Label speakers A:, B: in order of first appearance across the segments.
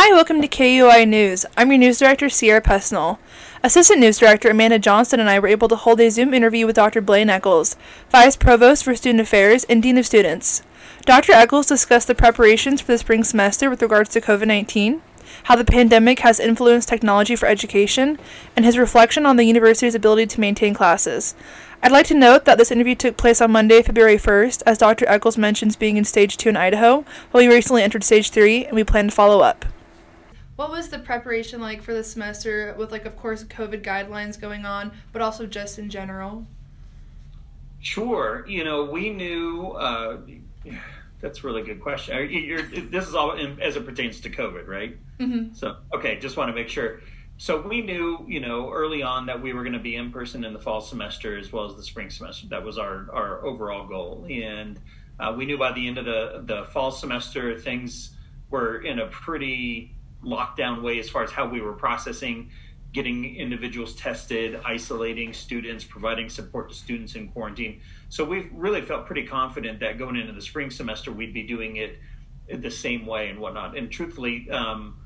A: Hi, welcome to KUOI News. I'm your news director, Sierra Pesnell. Assistant News Director Amanda Johnston and I were able to hold a Zoom interview with Dr. Blaine Eckles, Vice Provost for Student Affairs and Dean of Students. Dr. Eckles discussed the preparations for the spring semester with regards to COVID 19, how the pandemic has influenced technology for education, and his reflection on the university's ability to maintain classes. I'd like to note that this interview took place on Monday, February 1st, as Dr. Eckles mentions being in stage 2 in Idaho, while we recently entered stage 3, and we plan to follow up. What was the preparation like for the semester with, like, of course, COVID guidelines going on, but also just in general?
B: Sure. You know, we knew. Uh, that's a really good question. You're, this is all in, as it pertains to COVID, right?
A: Mm-hmm.
B: So, okay, just want to make sure. So we knew, you know, early on that we were going to be in person in the fall semester as well as the spring semester. That was our our overall goal, and uh, we knew by the end of the the fall semester things were in a pretty lockdown way as far as how we were processing getting individuals tested, isolating students, providing support to students in quarantine. So we've really felt pretty confident that going into the spring semester, we'd be doing it the same way and whatnot. And truthfully, um,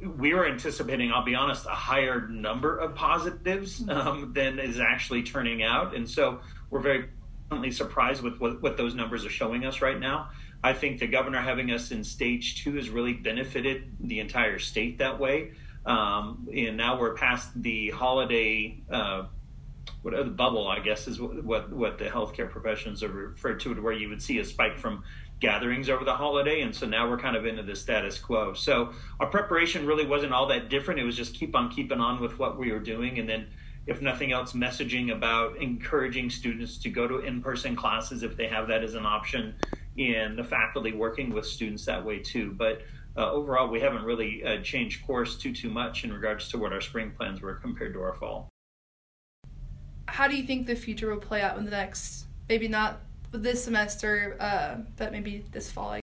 B: we were anticipating, I'll be honest, a higher number of positives um, than is actually turning out. And so we're very surprised with what, what those numbers are showing us right now. I think the governor having us in stage two has really benefited the entire state that way. Um, and now we're past the holiday, uh, what the bubble, I guess, is what what the healthcare professions are referred to, where you would see a spike from gatherings over the holiday, and so now we're kind of into the status quo. So our preparation really wasn't all that different. It was just keep on keeping on with what we were doing, and then if nothing else, messaging about encouraging students to go to in-person classes if they have that as an option, and the faculty working with students that way too. But uh, overall, we haven't really uh, changed course too too much in regards to what our spring plans were compared to our fall.
A: How do you think the future will play out in the next, maybe not this semester, uh, but maybe this fall?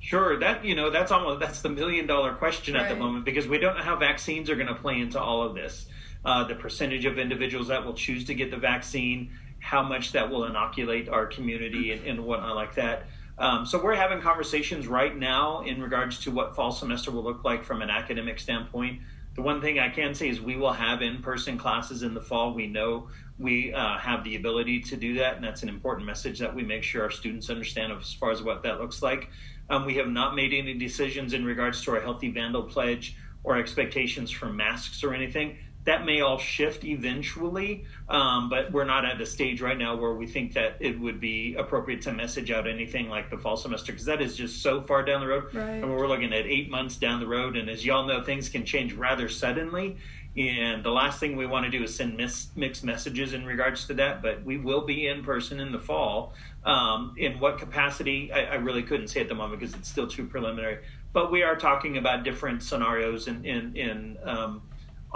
B: Sure, that you know that's almost that's the million dollar question right. at the moment because we don't know how vaccines are going to play into all of this. Uh, the percentage of individuals that will choose to get the vaccine, how much that will inoculate our community, and, and whatnot like that. Um, so we're having conversations right now in regards to what fall semester will look like from an academic standpoint. The one thing I can say is we will have in-person classes in the fall. We know we uh, have the ability to do that, and that's an important message that we make sure our students understand as far as what that looks like. Um, we have not made any decisions in regards to our Healthy Vandal pledge or expectations for masks or anything that may all shift eventually, um, but we're not at a stage right now where we think that it would be appropriate to message out anything like the fall semester because that is just so far down the road.
A: Right.
B: And we're looking at eight months down the road, and as y'all know, things can change rather suddenly. And the last thing we want to do is send mis- mixed messages in regards to that. But we will be in person in the fall. Um, in what capacity, I, I, really couldn't say at the moment because it's still too preliminary. But we are talking about different scenarios in in, in um,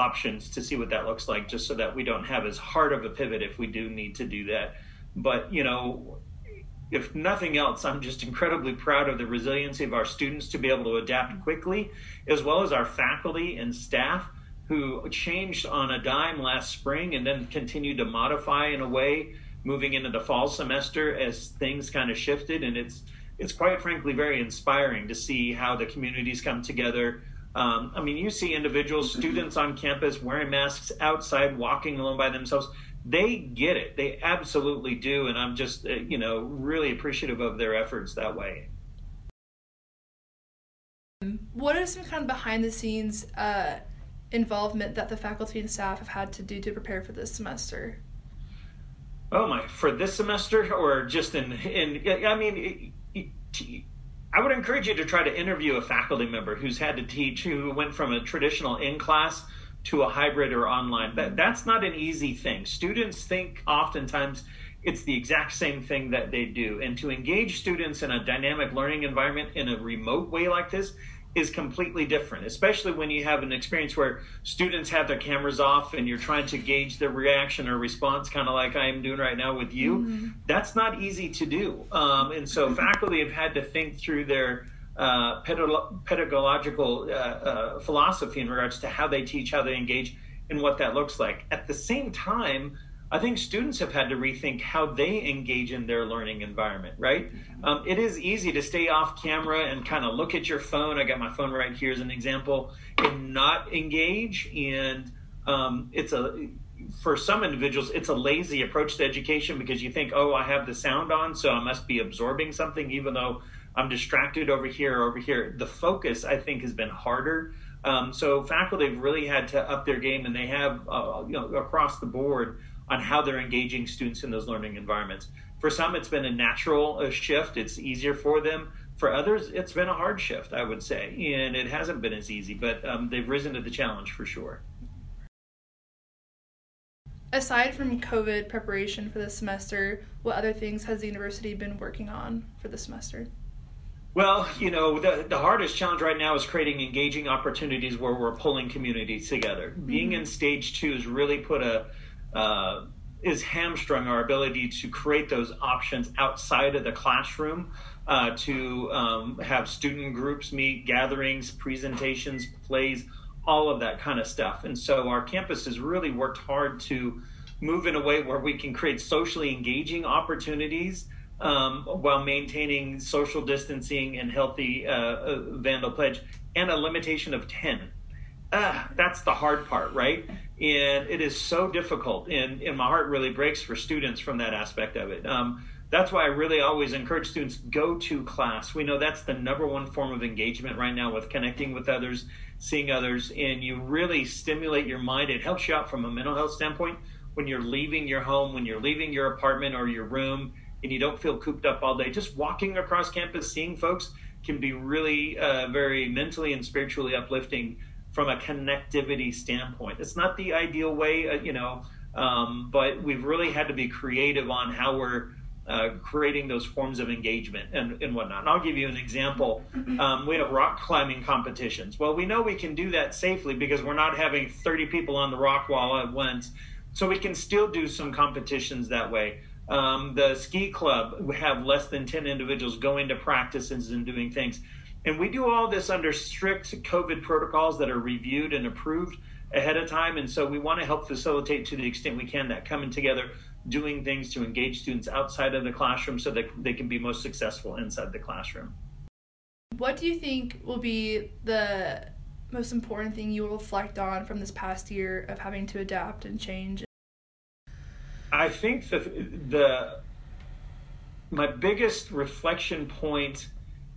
B: options to see what that looks like, just so that we don't have as hard of a pivot if we do need to do that. But, you know, if nothing else, I'm just incredibly proud of the resiliency of our students to be able to adapt quickly, as well as our faculty and staff who changed on a dime last spring and then continued to modify in a way moving into the fall semester as things kind of shifted. And it's it's quite frankly very inspiring to see how the communities come together um, I mean, you see individuals, students on campus wearing masks outside, walking alone by themselves. They get it. They absolutely do. And I'm just, uh, you know, really appreciative of their efforts that way.
A: What are some kind of behind the scenes uh, involvement that the faculty and staff have had to do to prepare for this semester?
B: Oh my! For this semester, or just in in? I mean, it, it, I would encourage you to try to interview a faculty member who's had to teach, who went from a traditional in class to a hybrid or online. That, that's not an easy thing. Students think oftentimes it's the exact same thing that they do. And to engage students in a dynamic learning environment in a remote way like this is completely different, especially when you have an experience where students have their cameras off and you're trying to gauge their reaction or response, kind of like I am doing right now with you. Mm-hmm. That's not easy to do. Um, and so faculty have had to think through their uh, pedagogical uh, uh, philosophy in regards to how they teach, how they engage, and what that looks like. At the same time, I think students have had to rethink how they engage in their learning environment, right? Um, it is easy to stay off camera and kind of look at your phone. I got my phone right here as an example, and not engage. And um, it's a for some individuals, it's a lazy approach to education because you think, oh, I have the sound on, so I must be absorbing something, even though I'm distracted over here or over here. The focus, I think, has been harder. Um, so faculty have really had to up their game, and they have, uh, you know, across the board on how they're engaging students in those learning environments. For some, it's been a natural uh, shift; it's easier for them. For others, it's been a hard shift, I would say, and it hasn't been as easy. But um, they've risen to the challenge for sure.
A: Aside from COVID preparation for the semester, what other things has the university been working on for the semester?
B: Well, you know, the, the hardest challenge right now is creating engaging opportunities where we're pulling communities together. Mm-hmm. Being in stage two has really put a uh, is hamstrung our ability to create those options outside of the classroom uh, to um, have student groups meet, gatherings, presentations, plays, all of that kind of stuff. And so our campus has really worked hard to move in a way where we can create socially engaging opportunities um, while maintaining social distancing and healthy uh, uh, vandal pledge and a limitation of 10. Uh, that's the hard part, right? And it is so difficult, and, and my heart really breaks for students from that aspect of it. Um, that's why I really always encourage students go to class. We know that's the number one form of engagement right now with connecting with others, seeing others, and you really stimulate your mind. It helps you out from a mental health standpoint when you're leaving your home, when you're leaving your apartment or your room, and you don't feel cooped up all day. Just walking across campus, seeing folks can be really uh, very mentally and spiritually uplifting from a connectivity standpoint. It's not the ideal way, uh, you know, um, but we've really had to be creative on how we're uh, creating those forms of engagement and, and whatnot. And I'll give you an example. Um, we have rock climbing competitions. Well, we know we can do that safely because we're not having 30 people on the rock wall at once. So we can still do some competitions that way. Um, the ski club have less than 10 individuals going to practices and doing things. And we do all this under strict COVID protocols that are reviewed and approved ahead of time. And so we want to help facilitate to the extent we can that coming together, doing things to engage students outside of the classroom so that they can be most successful inside the classroom.
A: What do you think will be the most important thing you will reflect on from this past year of having to adapt and change?
B: I think that the my biggest reflection point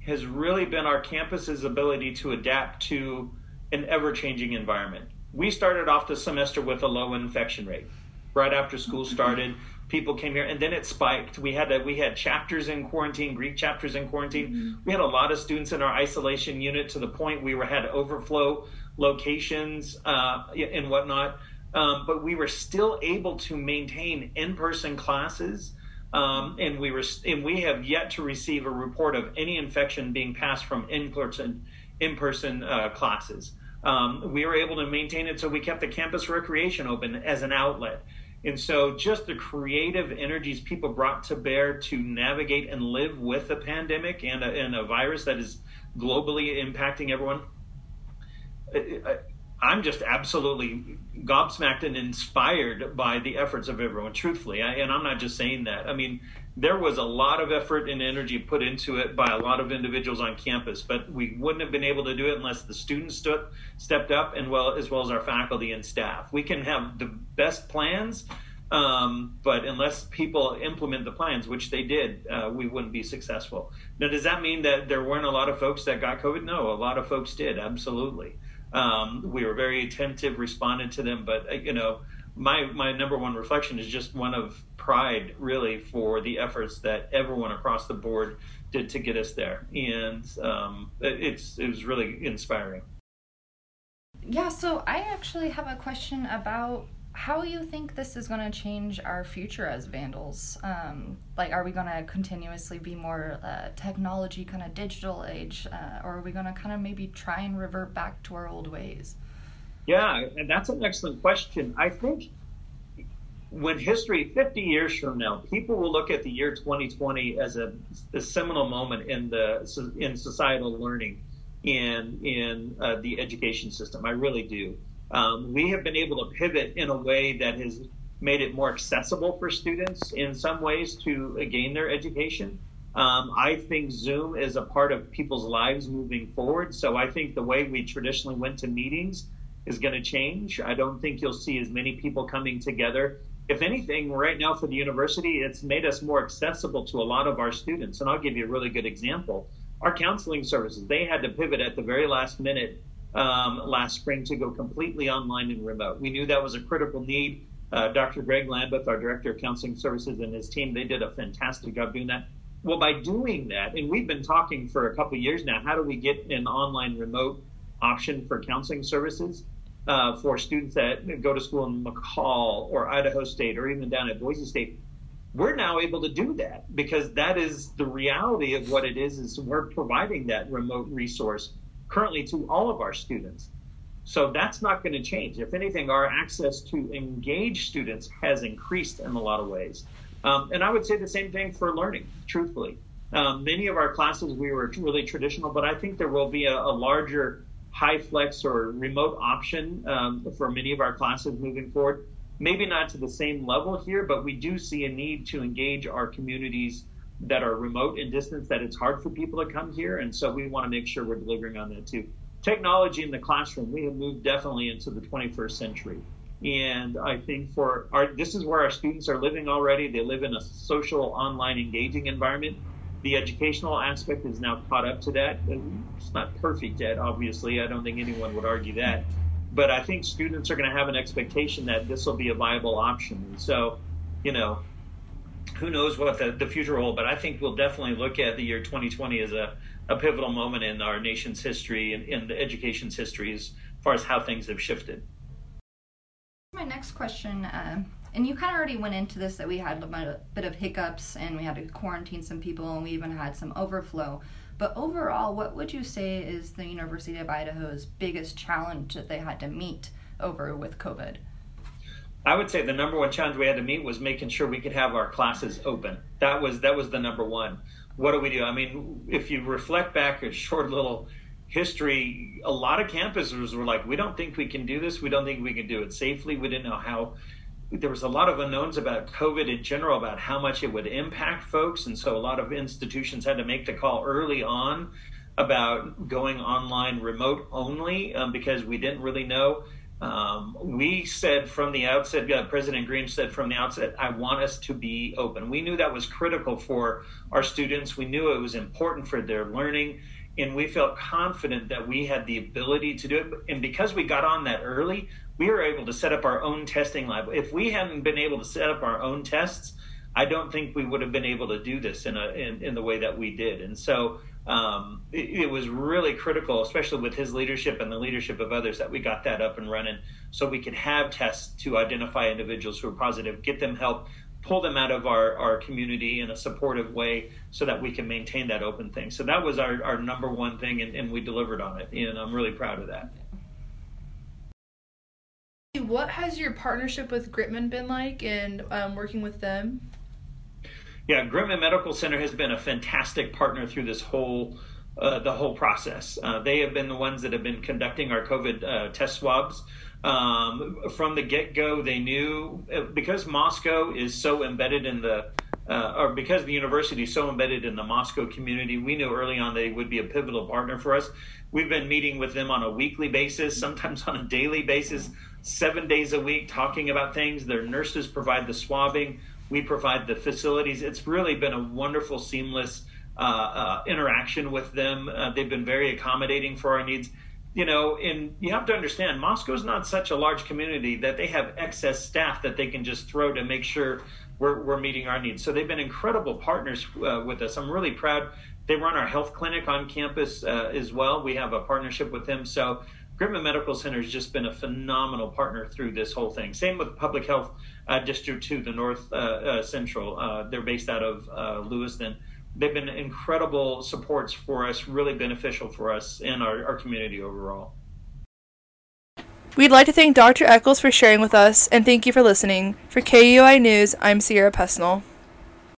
B: has really been our campus's ability to adapt to an ever-changing environment. We started off the semester with a low infection rate. Right after school started, people came here and then it spiked. We had a, we had chapters in quarantine, Greek chapters in quarantine. Mm-hmm. We had a lot of students in our isolation unit to the point we were had overflow locations uh, and whatnot. Um, but we were still able to maintain in-person classes um, and we and we have yet to receive a report of any infection being passed from in-person in-person uh, classes. Um, we were able to maintain it, so we kept the campus recreation open as an outlet. And so, just the creative energies people brought to bear to navigate and live with a pandemic and a, and a virus that is globally impacting everyone. I'm just absolutely gobsmacked and inspired by the efforts of everyone, truthfully. I, and I'm not just saying that. I mean, there was a lot of effort and energy put into it by a lot of individuals on campus, but we wouldn't have been able to do it unless the students stood, stepped up, and well as well as our faculty and staff. We can have the best plans, um, but unless people implement the plans, which they did, uh, we wouldn't be successful. Now, does that mean that there weren't a lot of folks that got COVID? No, a lot of folks did, absolutely. Um, we were very attentive, responded to them, but uh, you know, my my number one reflection is just one of pride, really, for the efforts that everyone across the board did to get us there, and um, it's it was really inspiring.
C: Yeah, so I actually have a question about how you think this is going to change our future as vandals? Um, like are we going to continuously be more uh, technology kind of digital age uh, or are we going to kind of maybe try and revert back to our old ways?
B: Yeah and that's an excellent question. I think when history 50 years from now people will look at the year 2020 as a, a seminal moment in the in societal learning in in uh, the education system. I really do um, we have been able to pivot in a way that has made it more accessible for students in some ways to gain their education. Um, I think Zoom is a part of people's lives moving forward. So I think the way we traditionally went to meetings is going to change. I don't think you'll see as many people coming together. If anything, right now for the university, it's made us more accessible to a lot of our students. And I'll give you a really good example. Our counseling services, they had to pivot at the very last minute um, last spring to go completely online and remote. We knew that was a critical need. Uh, Dr. Greg Lambeth, our director of counseling services, and his team, they did a fantastic job doing that. Well, by doing that, and we've been talking for a couple years now, how do we get an online remote option for counseling services uh, for students that go to school in McCall or Idaho State or even down at Boise State? We're now able to do that because that is the reality of what it is. Is we're providing that remote resource currently to all of our students. So that's not going to change. If anything, our access to engage students has increased in a lot of ways. Um, and I would say the same thing for learning, truthfully. Um, many of our classes, we were really traditional, but I think there will be a, a larger flex or remote option um, for many of our classes moving forward. Maybe not to the same level here, but we do see a need to engage our communities that are remote and distance, that it's hard for people to come here. And so we want to make sure we're delivering on that too. Technology in the classroom, we have moved definitely into the 21st century. And I think for our, this is where our students are living already. They live in a social, online, engaging environment. The educational aspect is now caught up to that. It's not perfect yet, obviously. I don't think anyone would argue that. But I think students are going to have an expectation that this will be a viable option. so, you know, who knows what the, the future will hold, but I think we'll definitely look at the year 2020 as a, a pivotal moment in our nation's history and in the education's history as far as how things have shifted
C: my next question, uh, and you kind of already went into this that we had a bit of hiccups and we had to quarantine some people and we even had some overflow. But overall, what would you say is the University of Idaho's biggest challenge that they had to meet over with COVID?
B: I would say the number one challenge we had to meet was making sure we could have our classes open. That was that was the number one. What do we do? I mean, if you reflect back a short little history, a lot of campuses were like, we don't think we can do this. We don't think we can do it safely. We didn't know how. There was a lot of unknowns about COVID in general, about how much it would impact folks. And so a lot of institutions had to make the call early on about going online remote only um, because we didn't really know. Um, we said from the outset, uh, President Green said from the outset, I want us to be open. We knew that was critical for our students. We knew it was important for their learning and we felt confident that we had the ability to do it. And because we got on that early, we were able to set up our own testing lab. If we hadn't been able to set up our own tests, I don't think we would have been able to do this in a in, in the way that we did. And so um, it, it, was really critical, especially with his leadership and the leadership of others, that we got that up and running, so we could have tests to identify individuals who are positive, get them help, pull them out of our, our community in a supportive way so that we can maintain that open thing. So that was our, our number one thing, and, and we delivered on it. And I'm really proud of that.
A: What has your partnership with Gritman been like and um, working with them?
B: Yeah, Gritman Medical Center has been a fantastic partner through this whole uh, the whole process. Uh, they have been the ones that have been conducting our COVID uh, test swabs. Um, from the get go, they knew uh, because Moscow is so embedded in the, uh, or because the university is so embedded in the Moscow community, we knew early on they would be a pivotal partner for us. We've been meeting with them on a weekly basis, sometimes on a daily basis, seven days a week, talking about things. Their nurses provide the swabbing, we provide the facilities. It's really been a wonderful, seamless uh, uh interaction with them. Uh, they've been very accommodating for our needs you know, and you have to understand, Moscow's not such a large community that they have excess staff that they can just throw to make sure we're, we're meeting our needs. So they've been incredible partners uh, with us. I'm really proud. They run our health clinic on campus uh, as well. We have a partnership with them. So Gritman Medical Center has just been a phenomenal partner through this whole thing. Same with Public Health uh, District 2, the North uh, uh, Central. Uh, they're based out of Lewiston they've been incredible supports for us, really beneficial for us and our, our community overall.
A: We'd like to thank Dr. Eckles for sharing with us, and thank you for listening. For KUOI News, I'm Sierra Pesnell.